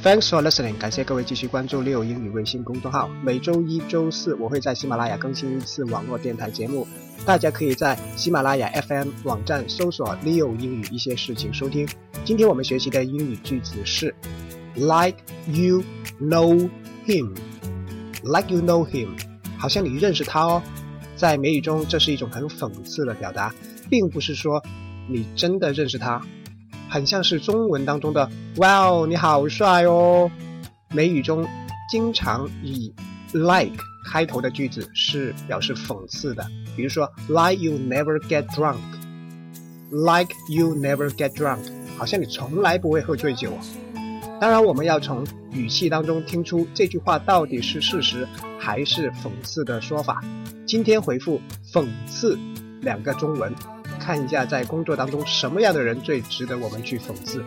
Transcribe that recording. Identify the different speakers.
Speaker 1: Thanks for listening，感谢各位继续关注六英语微信公众号。每周一、周四我会在喜马拉雅更新一次网络电台节目，大家可以在喜马拉雅 FM 网站搜索 “Leo 英语一些事情”收听。今天我们学习的英语句子是 “like you know him”，like you know him，好像你认识他哦。在美语中，这是一种很讽刺的表达，并不是说你真的认识他。很像是中文当中的“哇哦，你好帅哦”。美语中经常以 like 开头的句子是表示讽刺的，比如说 “like you never get drunk”，“like you never get drunk”，好像你从来不会喝醉酒。当然，我们要从语气当中听出这句话到底是事实还是讽刺的说法。今天回复“讽刺”两个中文。看一下，在工作当中，什么样的人最值得我们去讽刺？